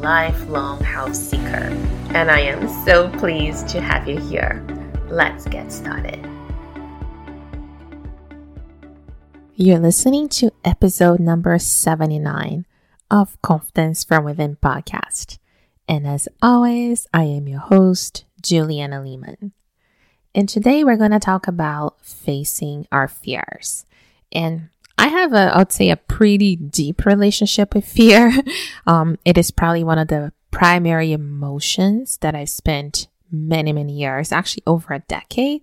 lifelong house seeker. And I am so pleased to have you here. Let's get started. You're listening to episode number 79 of Confidence from Within podcast. And as always, I am your host, Juliana Lehman. And today we're going to talk about facing our fears. And I have a, I would say, a pretty deep relationship with fear. Um, it is probably one of the primary emotions that I spent many, many years, actually over a decade,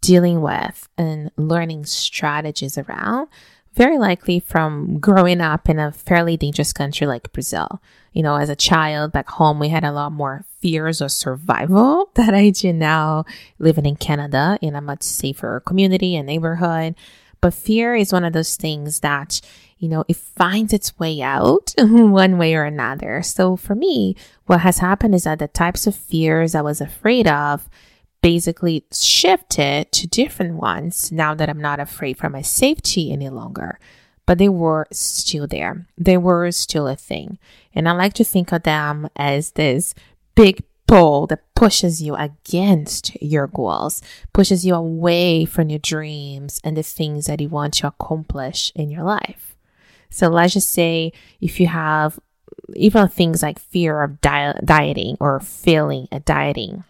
dealing with and learning strategies around. Very likely from growing up in a fairly dangerous country like Brazil. You know, as a child back home, we had a lot more fears of survival that I do now living in Canada in a much safer community and neighborhood. But fear is one of those things that, you know, it finds its way out one way or another. So for me, what has happened is that the types of fears I was afraid of basically shifted to different ones now that I'm not afraid for my safety any longer. But they were still there. They were still a thing. And I like to think of them as this big pull that pushes you against your goals, pushes you away from your dreams and the things that you want to accomplish in your life. So let's just say if you have even things like fear of diet, dieting or failing at dieting,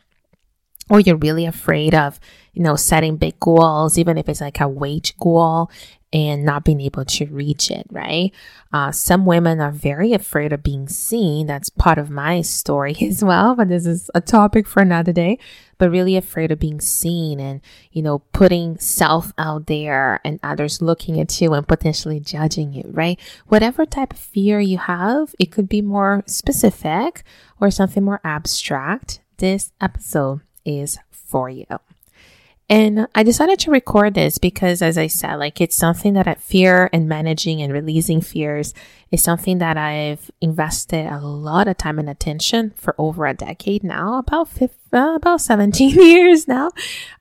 or you're really afraid of, you know, setting big goals, even if it's like a weight goal and not being able to reach it, right? Uh, some women are very afraid of being seen. That's part of my story as well, but this is a topic for another day. But really afraid of being seen and, you know, putting self out there and others looking at you and potentially judging you, right? Whatever type of fear you have, it could be more specific or something more abstract. This episode is for you. And I decided to record this because, as I said, like it's something that I fear and managing and releasing fears is something that I've invested a lot of time and attention for over a decade now, about uh, about 17 years now,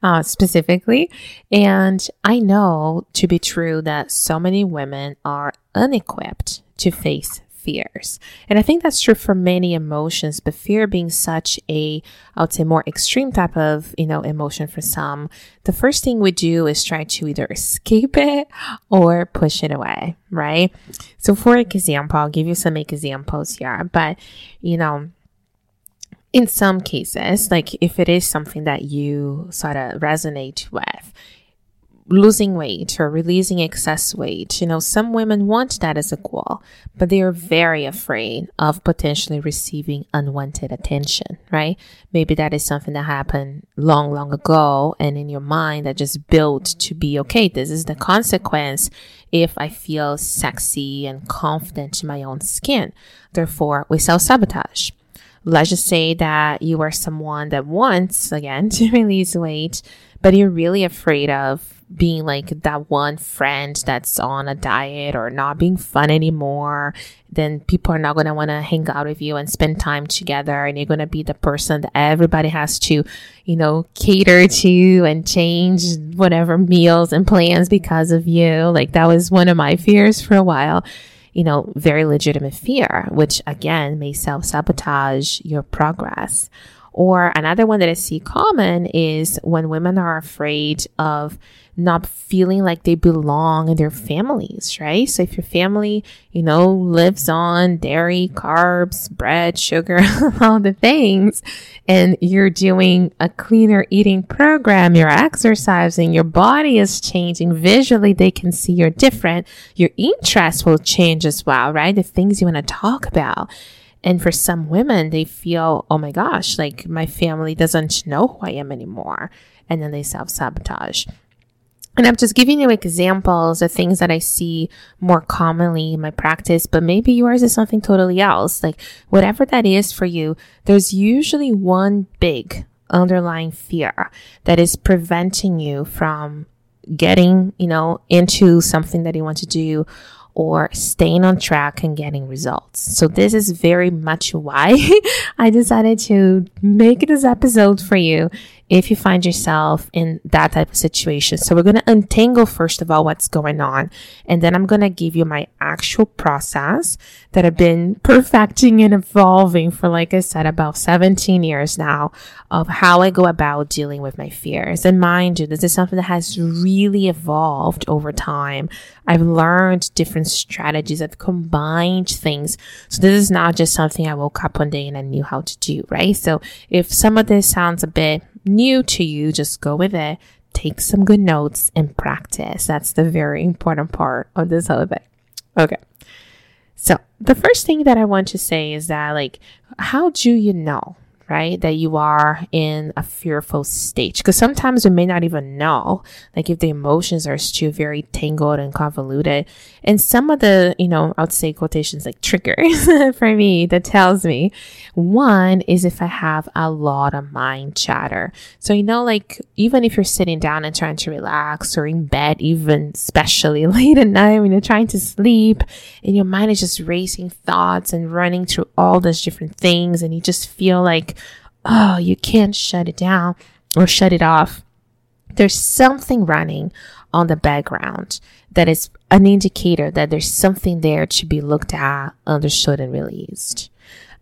uh, specifically. And I know to be true that so many women are unequipped to face fears. And I think that's true for many emotions, but fear being such a, I would say more extreme type of, you know, emotion for some, the first thing we do is try to either escape it or push it away, right? So for example, I'll give you some examples here, but you know, in some cases, like if it is something that you sort of resonate with, losing weight or releasing excess weight. You know, some women want that as a goal, but they are very afraid of potentially receiving unwanted attention, right? Maybe that is something that happened long, long ago and in your mind that just built to be okay. This is the consequence if I feel sexy and confident in my own skin. Therefore, we self sabotage. Let's just say that you are someone that wants, again, to release weight, but you're really afraid of being like that one friend that's on a diet or not being fun anymore, then people are not going to want to hang out with you and spend time together. And you're going to be the person that everybody has to, you know, cater to and change whatever meals and plans because of you. Like that was one of my fears for a while. You know, very legitimate fear, which again may self sabotage your progress. Or another one that I see common is when women are afraid of not feeling like they belong in their families, right? So if your family, you know, lives on dairy, carbs, bread, sugar, all the things, and you're doing a cleaner eating program, you're exercising, your body is changing visually, they can see you're different. Your interest will change as well, right? The things you want to talk about. And for some women, they feel, oh my gosh, like my family doesn't know who I am anymore. And then they self sabotage. And I'm just giving you examples of things that I see more commonly in my practice, but maybe yours is something totally else. Like whatever that is for you, there's usually one big underlying fear that is preventing you from getting, you know, into something that you want to do or staying on track and getting results. So this is very much why I decided to make this episode for you if you find yourself in that type of situation. So we're going to untangle first of all what's going on. And then I'm going to give you my actual process that I've been perfecting and evolving for, like I said, about 17 years now of how I go about dealing with my fears. And mind you, this is something that has really evolved over time. I've learned different strategies. I've combined things. So this is not just something I woke up one day and I knew how to do, right? So if some of this sounds a bit new to you, just go with it, take some good notes, and practice. That's the very important part of this thing. Okay. So, the first thing that I want to say is that, like, how do you know right? That you are in a fearful stage. Because sometimes we may not even know, like if the emotions are still very tangled and convoluted. And some of the, you know, I would say quotations like triggers for me that tells me one is if I have a lot of mind chatter. So, you know, like even if you're sitting down and trying to relax or in bed, even especially late at night when you're trying to sleep and your mind is just racing thoughts and running through all those different things and you just feel like oh, you can't shut it down or shut it off. There's something running on the background that is an indicator that there's something there to be looked at, understood, and released.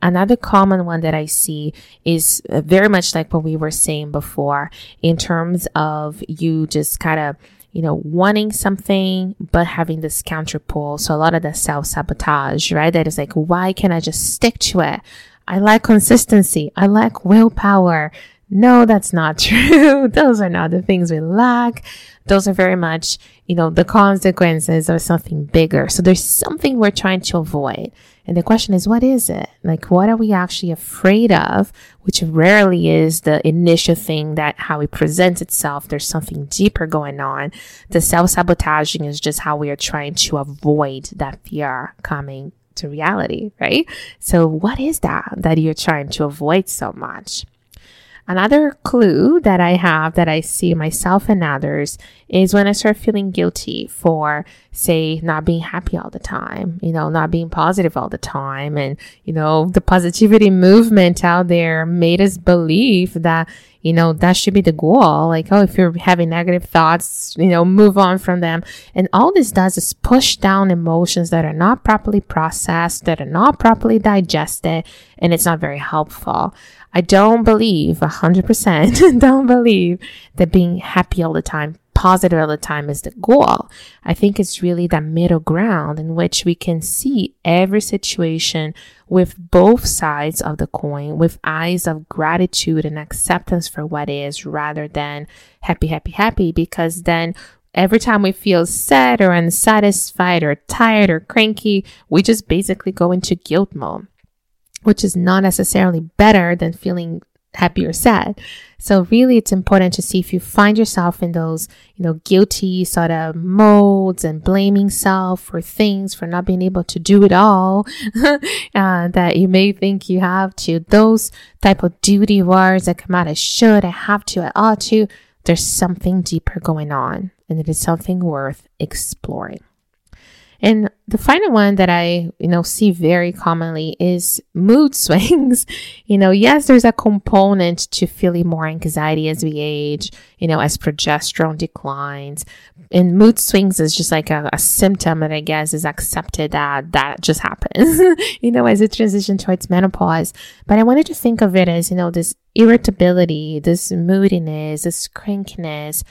Another common one that I see is uh, very much like what we were saying before in terms of you just kind of you know, wanting something, but having this counter pull. So a lot of the self sabotage, right? That is like, why can't I just stick to it? I like consistency. I like willpower. No, that's not true. Those are not the things we lack. Those are very much, you know, the consequences of something bigger. So there's something we're trying to avoid. And the question is, what is it? Like, what are we actually afraid of? Which rarely is the initial thing that how it presents itself. There's something deeper going on. The self sabotaging is just how we are trying to avoid that fear coming to reality, right? So, what is that that you're trying to avoid so much? Another clue that I have that I see myself and others is when I start feeling guilty for, say, not being happy all the time, you know, not being positive all the time. And, you know, the positivity movement out there made us believe that, you know, that should be the goal. Like, oh, if you're having negative thoughts, you know, move on from them. And all this does is push down emotions that are not properly processed, that are not properly digested, and it's not very helpful. I don't believe, 100% don't believe that being happy all the time, positive all the time is the goal. I think it's really that middle ground in which we can see every situation with both sides of the coin, with eyes of gratitude and acceptance for what is rather than happy, happy, happy, because then Every time we feel sad or unsatisfied or tired or cranky, we just basically go into guilt mode which is not necessarily better than feeling happy or sad. So really it's important to see if you find yourself in those, you know, guilty sort of modes and blaming self for things for not being able to do it all uh, that you may think you have to. Those type of duty words that come out as should, I have to, I ought to. There's something deeper going on and it is something worth exploring. And the final one that I, you know, see very commonly is mood swings. you know, yes, there's a component to feeling more anxiety as we age, you know, as progesterone declines. And mood swings is just like a, a symptom that I guess is accepted that that just happens, you know, as it transitions towards menopause. But I wanted to think of it as, you know, this irritability, this moodiness, this crankiness.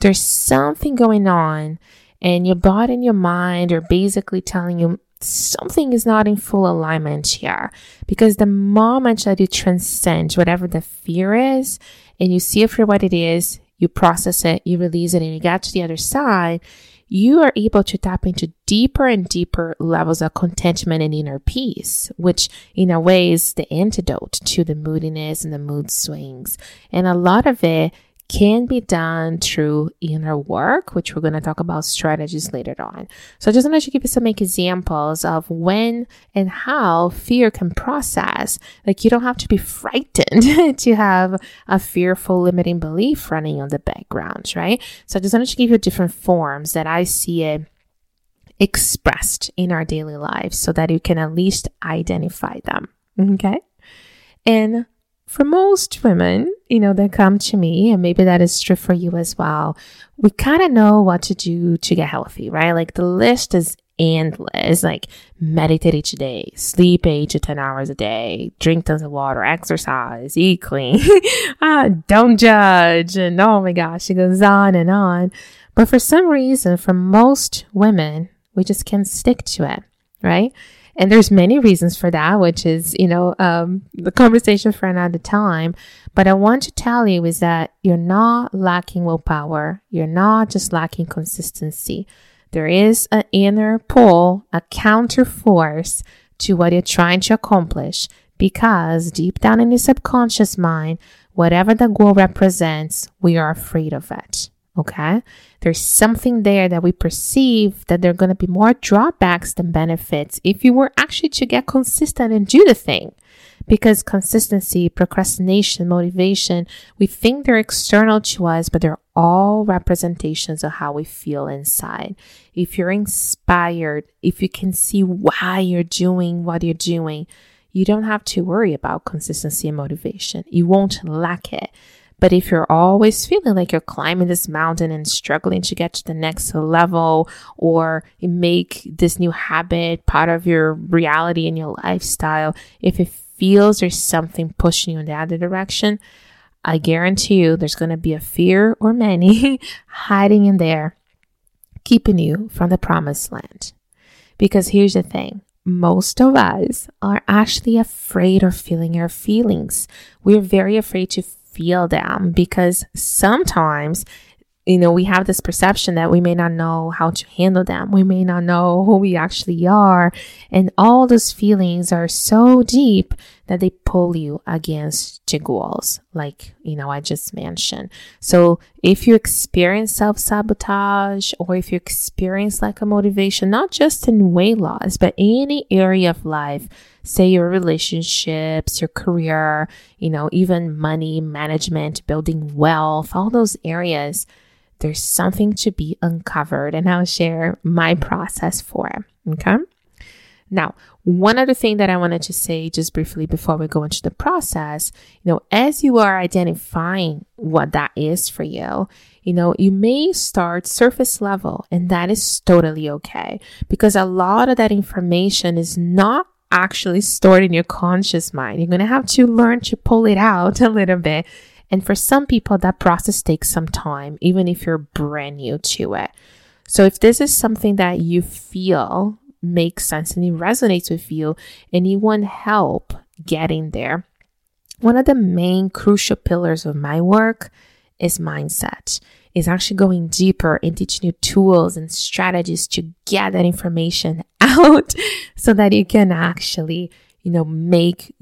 There's something going on and your body and your mind are basically telling you something is not in full alignment here. Because the moment that you transcend whatever the fear is and you see it for what it is, you process it, you release it, and you get to the other side, you are able to tap into deeper and deeper levels of contentment and inner peace, which in a way is the antidote to the moodiness and the mood swings. And a lot of it can be done through inner work, which we're going to talk about strategies later on. So I just wanted to give you some examples of when and how fear can process. Like you don't have to be frightened to have a fearful limiting belief running on the background, right? So I just wanted to give you different forms that I see it expressed in our daily lives so that you can at least identify them. Okay. And for most women, you know, that come to me, and maybe that is true for you as well, we kind of know what to do to get healthy, right? Like the list is endless, like meditate each day, sleep eight to 10 hours a day, drink tons of water, exercise, eat clean, ah, don't judge. And oh my gosh, it goes on and on. But for some reason, for most women, we just can't stick to it, right? And there's many reasons for that, which is, you know, um, the conversation for another time. But I want to tell you is that you're not lacking willpower. You're not just lacking consistency. There is an inner pull, a counter force to what you're trying to accomplish because deep down in your subconscious mind, whatever the goal represents, we are afraid of it. Okay. There's something there that we perceive that there are going to be more drawbacks than benefits if you were actually to get consistent and do the thing. Because consistency, procrastination, motivation, we think they're external to us, but they're all representations of how we feel inside. If you're inspired, if you can see why you're doing what you're doing, you don't have to worry about consistency and motivation. You won't lack it but if you're always feeling like you're climbing this mountain and struggling to get to the next level or make this new habit part of your reality and your lifestyle, if it feels there's something pushing you in the other direction, I guarantee you there's going to be a fear or many hiding in there, keeping you from the promised land. Because here's the thing most of us are actually afraid of feeling our feelings. We're very afraid to feel them because sometimes you know, we have this perception that we may not know how to handle them. We may not know who we actually are. And all those feelings are so deep that they pull you against the walls, like, you know, I just mentioned. So if you experience self sabotage or if you experience lack of motivation, not just in weight loss, but any area of life, say your relationships, your career, you know, even money management, building wealth, all those areas, there's something to be uncovered. And I'll share my process for. Okay. Now, one other thing that I wanted to say just briefly before we go into the process, you know, as you are identifying what that is for you, you know, you may start surface level and that is totally okay because a lot of that information is not actually stored in your conscious mind. You're going to have to learn to pull it out a little bit. And for some people, that process takes some time, even if you're brand new to it. So if this is something that you feel makes sense and it resonates with you and you want help getting there, one of the main crucial pillars of my work is mindset is actually going deeper and teaching you tools and strategies to get that information out so that you can actually, you know, make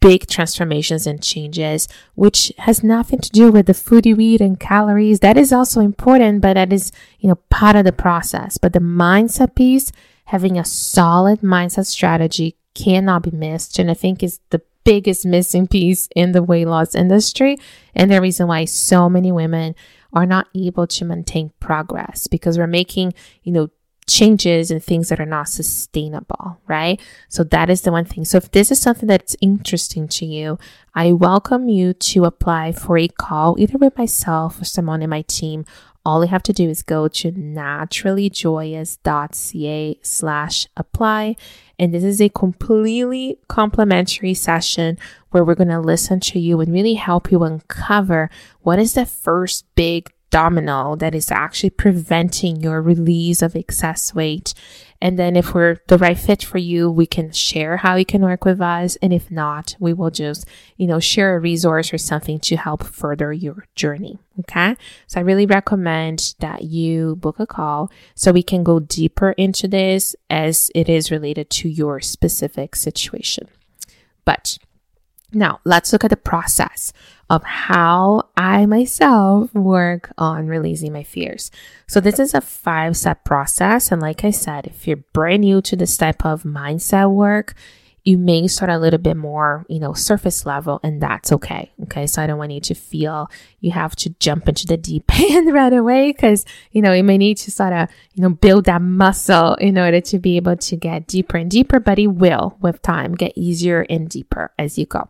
big transformations and changes, which has nothing to do with the food you eat and calories. That is also important, but that is, you know, part of the process. But the mindset piece, having a solid mindset strategy cannot be missed. And I think is the biggest missing piece in the weight loss industry. And the reason why so many women are not able to maintain progress because we're making, you know, changes and things that are not sustainable, right? So that is the one thing. So if this is something that's interesting to you, I welcome you to apply for a call either with myself or someone in my team. All you have to do is go to naturallyjoyous.ca slash apply. And this is a completely complimentary session where we're going to listen to you and really help you uncover what is the first big domino that is actually preventing your release of excess weight. And then if we're the right fit for you, we can share how you can work with us. And if not, we will just, you know, share a resource or something to help further your journey. Okay. So I really recommend that you book a call so we can go deeper into this as it is related to your specific situation. But Now, let's look at the process of how I myself work on releasing my fears. So, this is a five step process. And like I said, if you're brand new to this type of mindset work, you may start a little bit more, you know, surface level, and that's okay. Okay. So I don't want you to feel you have to jump into the deep end right away because, you know, you may need to sort of, you know, build that muscle in order to be able to get deeper and deeper, but it will with time get easier and deeper as you go.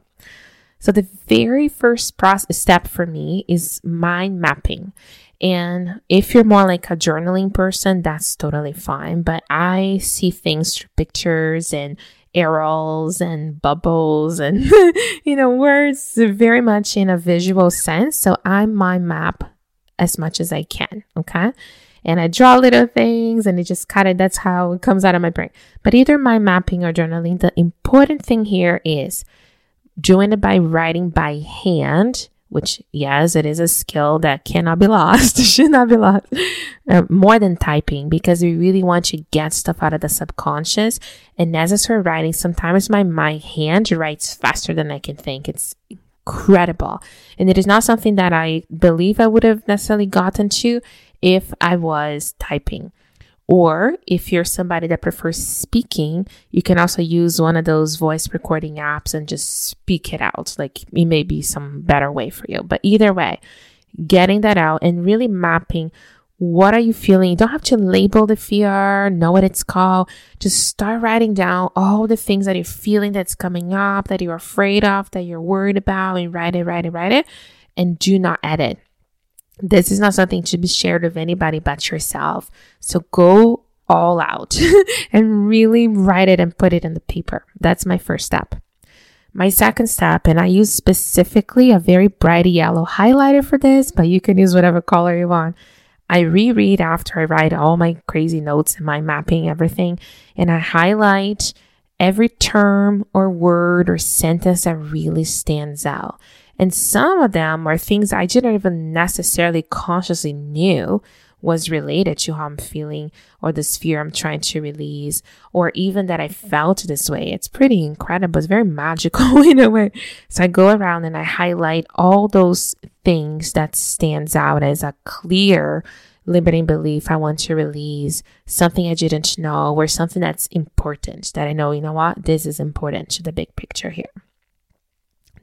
So the very first process step for me is mind mapping. And if you're more like a journaling person, that's totally fine. But I see things through pictures and arrows and bubbles and, you know, words very much in a visual sense. So I mind map as much as I can. Okay. And I draw little things and it just kind of, that's how it comes out of my brain. But either mind mapping or journaling, the important thing here is doing it by writing by hand which yes, it is a skill that cannot be lost, should not be lost, uh, more than typing because we really want to get stuff out of the subconscious. And as start writing, sometimes my my hand writes faster than I can think. It's incredible, and it is not something that I believe I would have necessarily gotten to if I was typing. Or if you're somebody that prefers speaking, you can also use one of those voice recording apps and just speak it out. Like it may be some better way for you. But either way, getting that out and really mapping what are you feeling? You don't have to label the fear, know what it's called. Just start writing down all the things that you're feeling that's coming up, that you're afraid of, that you're worried about, and write it, write it, write it. And do not edit. This is not something to be shared with anybody but yourself. So go all out and really write it and put it in the paper. That's my first step. My second step, and I use specifically a very bright yellow highlighter for this, but you can use whatever color you want. I reread after I write all my crazy notes and my mapping everything, and I highlight every term or word or sentence that really stands out. And some of them are things I didn't even necessarily consciously knew was related to how I'm feeling or this fear I'm trying to release, or even that I felt this way. It's pretty incredible. It's very magical in a way. So I go around and I highlight all those things that stands out as a clear limiting belief I want to release, something I didn't know, or something that's important that I know, you know what, this is important to the big picture here.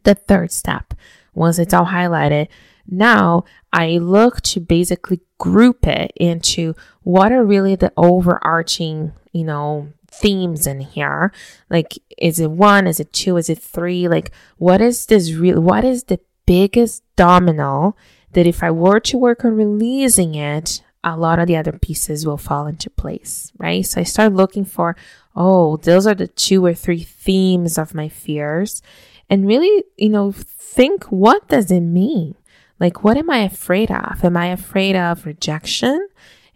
The third step, once it's all highlighted, now I look to basically group it into what are really the overarching, you know, themes in here. Like, is it one? Is it two? Is it three? Like, what is this real? What is the biggest domino that if I were to work on releasing it, a lot of the other pieces will fall into place, right? So I start looking for, oh, those are the two or three themes of my fears and really, you know, think what does it mean? Like, what am I afraid of? Am I afraid of rejection?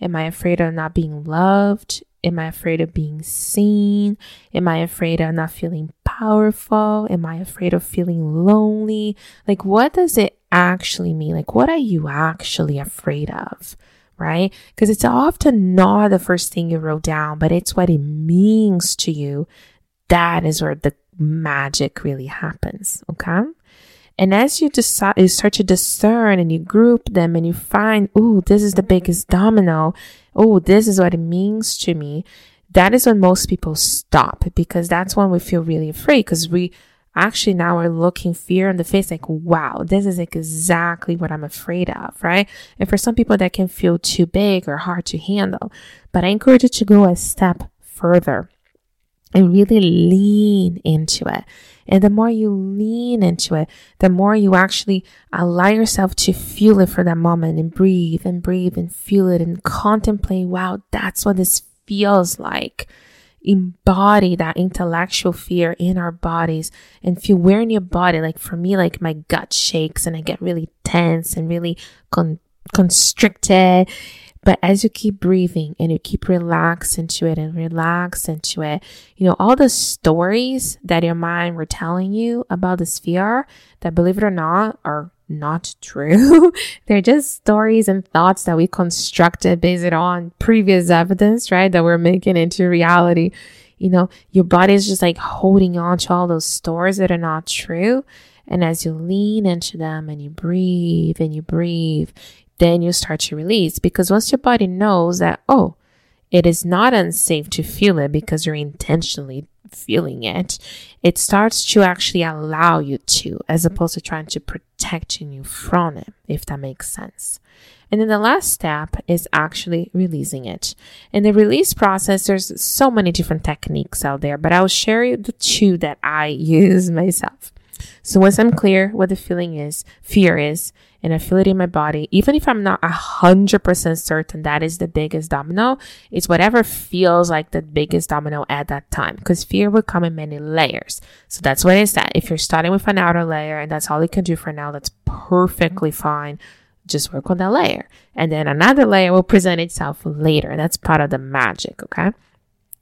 Am I afraid of not being loved? Am I afraid of being seen? Am I afraid of not feeling powerful? Am I afraid of feeling lonely? Like, what does it actually mean? Like, what are you actually afraid of? Right? Because it's often not the first thing you wrote down, but it's what it means to you. That is where the magic really happens. Okay. And as you decide, you start to discern and you group them and you find, oh, this is the biggest domino. Oh, this is what it means to me. That is when most people stop because that's when we feel really afraid because we actually now are looking fear in the face like, wow, this is exactly what I'm afraid of, right? And for some people that can feel too big or hard to handle. But I encourage you to go a step further and really lean into it. And the more you lean into it, the more you actually allow yourself to feel it for that moment and breathe and breathe and feel it and contemplate, wow, that's what this feels like. Embody that intellectual fear in our bodies and feel where in your body. Like for me, like my gut shakes and I get really tense and really con- constricted but as you keep breathing and you keep relax into it and relax into it, you know, all the stories that your mind were telling you about this fear that believe it or not are not true. They're just stories and thoughts that we constructed based on previous evidence, right? That we're making into reality. you know, your body is just like holding on to all those stories that are not true. And as you lean into them and you breathe and you breathe, then you start to release because once your body knows that, oh, it is not unsafe to feel it because you're intentionally feeling it, it starts to actually allow you to, as opposed to trying to protect you from it, if that makes sense. And then the last step is actually releasing it. In the release process, there's so many different techniques out there, but I'll share you the two that I use myself. So once I'm clear what the feeling is, fear is, and I feel it in my body, even if I'm not a hundred percent certain that is the biggest domino, it's whatever feels like the biggest domino at that time. Because fear will come in many layers. So that's what I said. If you're starting with an outer layer and that's all you can do for now, that's perfectly fine. Just work on that layer. And then another layer will present itself later. That's part of the magic, okay?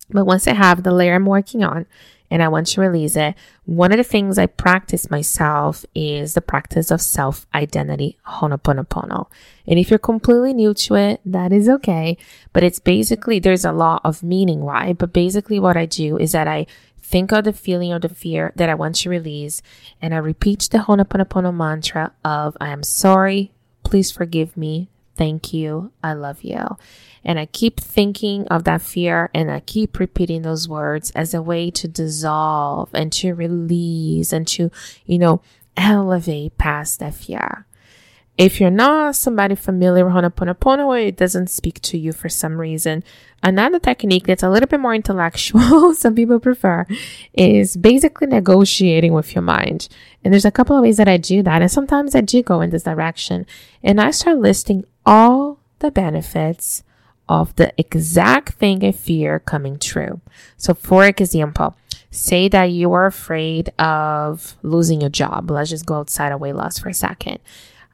But once I have the layer I'm working on, and I want to release it, one of the things I practice myself is the practice of self identity Ho'oponopono. And if you're completely new to it, that is okay. But it's basically, there's a lot of meaning why, but basically what I do is that I think of the feeling or the fear that I want to release and I repeat the Ho'oponopono mantra of I am sorry, please forgive me, thank you, I love you. And I keep thinking of that fear and I keep repeating those words as a way to dissolve and to release and to, you know, elevate past that fear. If you're not somebody familiar with Ho'oponopono or it doesn't speak to you for some reason, another technique that's a little bit more intellectual, some people prefer, is basically negotiating with your mind. And there's a couple of ways that I do that. And sometimes I do go in this direction and I start listing all the benefits of the exact thing I fear coming true. So, for example, say that you are afraid of losing your job. Let's just go outside of weight loss for a second.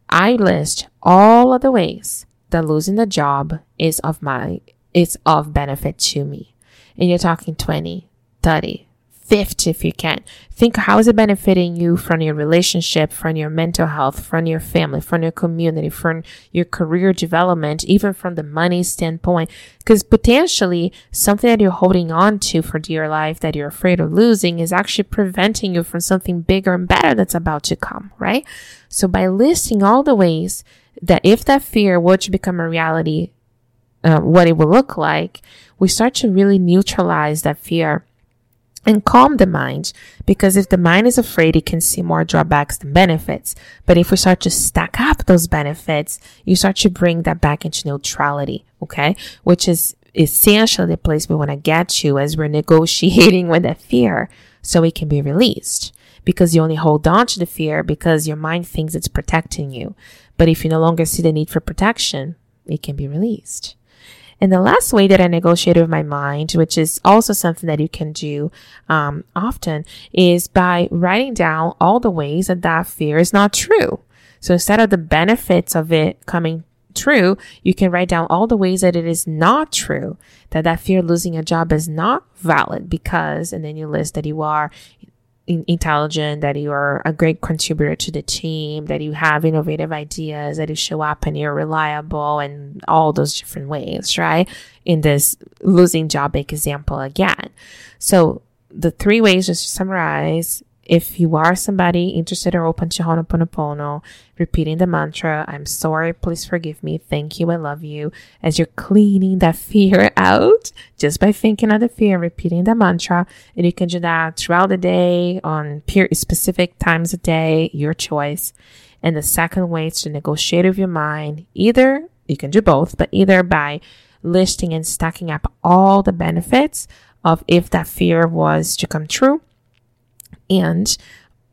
I list all of the ways that losing the job is of my is of benefit to me. And you're talking 20, 30, 50 if you can. Think how is it benefiting you from your relationship, from your mental health, from your family, from your community, from your career development, even from the money standpoint. Because potentially something that you're holding on to for dear life that you're afraid of losing is actually preventing you from something bigger and better that's about to come, right? So by listing all the ways that if that fear were to become a reality, uh, what it will look like, we start to really neutralize that fear and calm the mind because if the mind is afraid, it can see more drawbacks than benefits. But if we start to stack up those benefits, you start to bring that back into neutrality. Okay. Which is essentially the place we want to get to as we're negotiating with that fear so it can be released because you only hold on to the fear because your mind thinks it's protecting you. But if you no longer see the need for protection, it can be released. And the last way that I negotiate with my mind, which is also something that you can do um, often, is by writing down all the ways that that fear is not true. So instead of the benefits of it coming true, you can write down all the ways that it is not true, that that fear of losing a job is not valid because, and then you list that you are intelligent, that you are a great contributor to the team, that you have innovative ideas, that you show up and you're reliable and all those different ways, right? In this losing job example again. So the three ways, just to summarize, if you are somebody interested or open to Ho'oponopono, repeating the mantra, I'm sorry, please forgive me, thank you, I love you, as you're cleaning that fear out just by thinking of the fear, and repeating the mantra. And you can do that throughout the day on specific times a day, your choice. And the second way is to negotiate with your mind. Either you can do both, but either by listing and stacking up all the benefits of if that fear was to come true and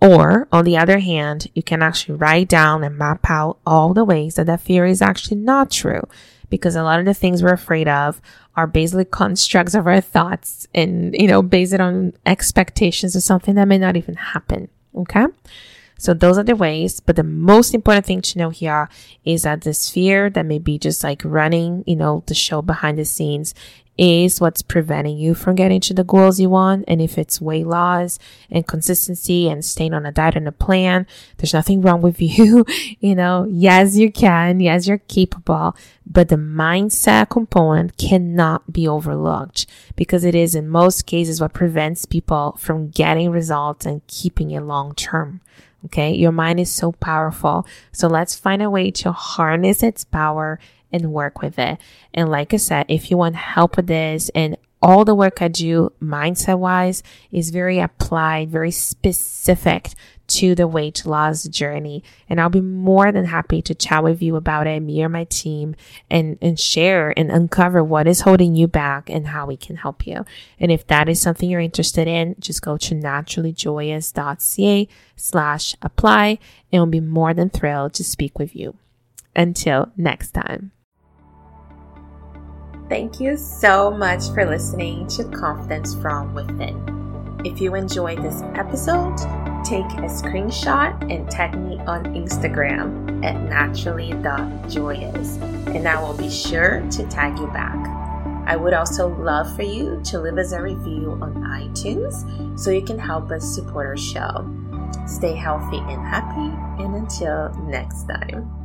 or on the other hand, you can actually write down and map out all the ways that that fear is actually not true. Because a lot of the things we're afraid of are basically constructs of our thoughts and, you know, based on expectations of something that may not even happen. Okay. So those are the ways. But the most important thing to know here is that this fear that may be just like running, you know, the show behind the scenes is what's preventing you from getting to the goals you want. And if it's weight loss and consistency and staying on a diet and a plan, there's nothing wrong with you. you know, yes, you can. Yes, you're capable, but the mindset component cannot be overlooked because it is in most cases what prevents people from getting results and keeping it long term. Okay. Your mind is so powerful. So let's find a way to harness its power and work with it. And like I said, if you want help with this and all the work I do mindset wise is very applied, very specific to the weight loss journey. And I'll be more than happy to chat with you about it, me or my team, and, and share and uncover what is holding you back and how we can help you. And if that is something you're interested in, just go to naturallyjoyous.ca slash apply and we'll be more than thrilled to speak with you. Until next time. Thank you so much for listening to Confidence from Within. If you enjoyed this episode, take a screenshot and tag me on Instagram at naturally.joyous, and I will be sure to tag you back. I would also love for you to leave us a review on iTunes so you can help us support our show. Stay healthy and happy, and until next time.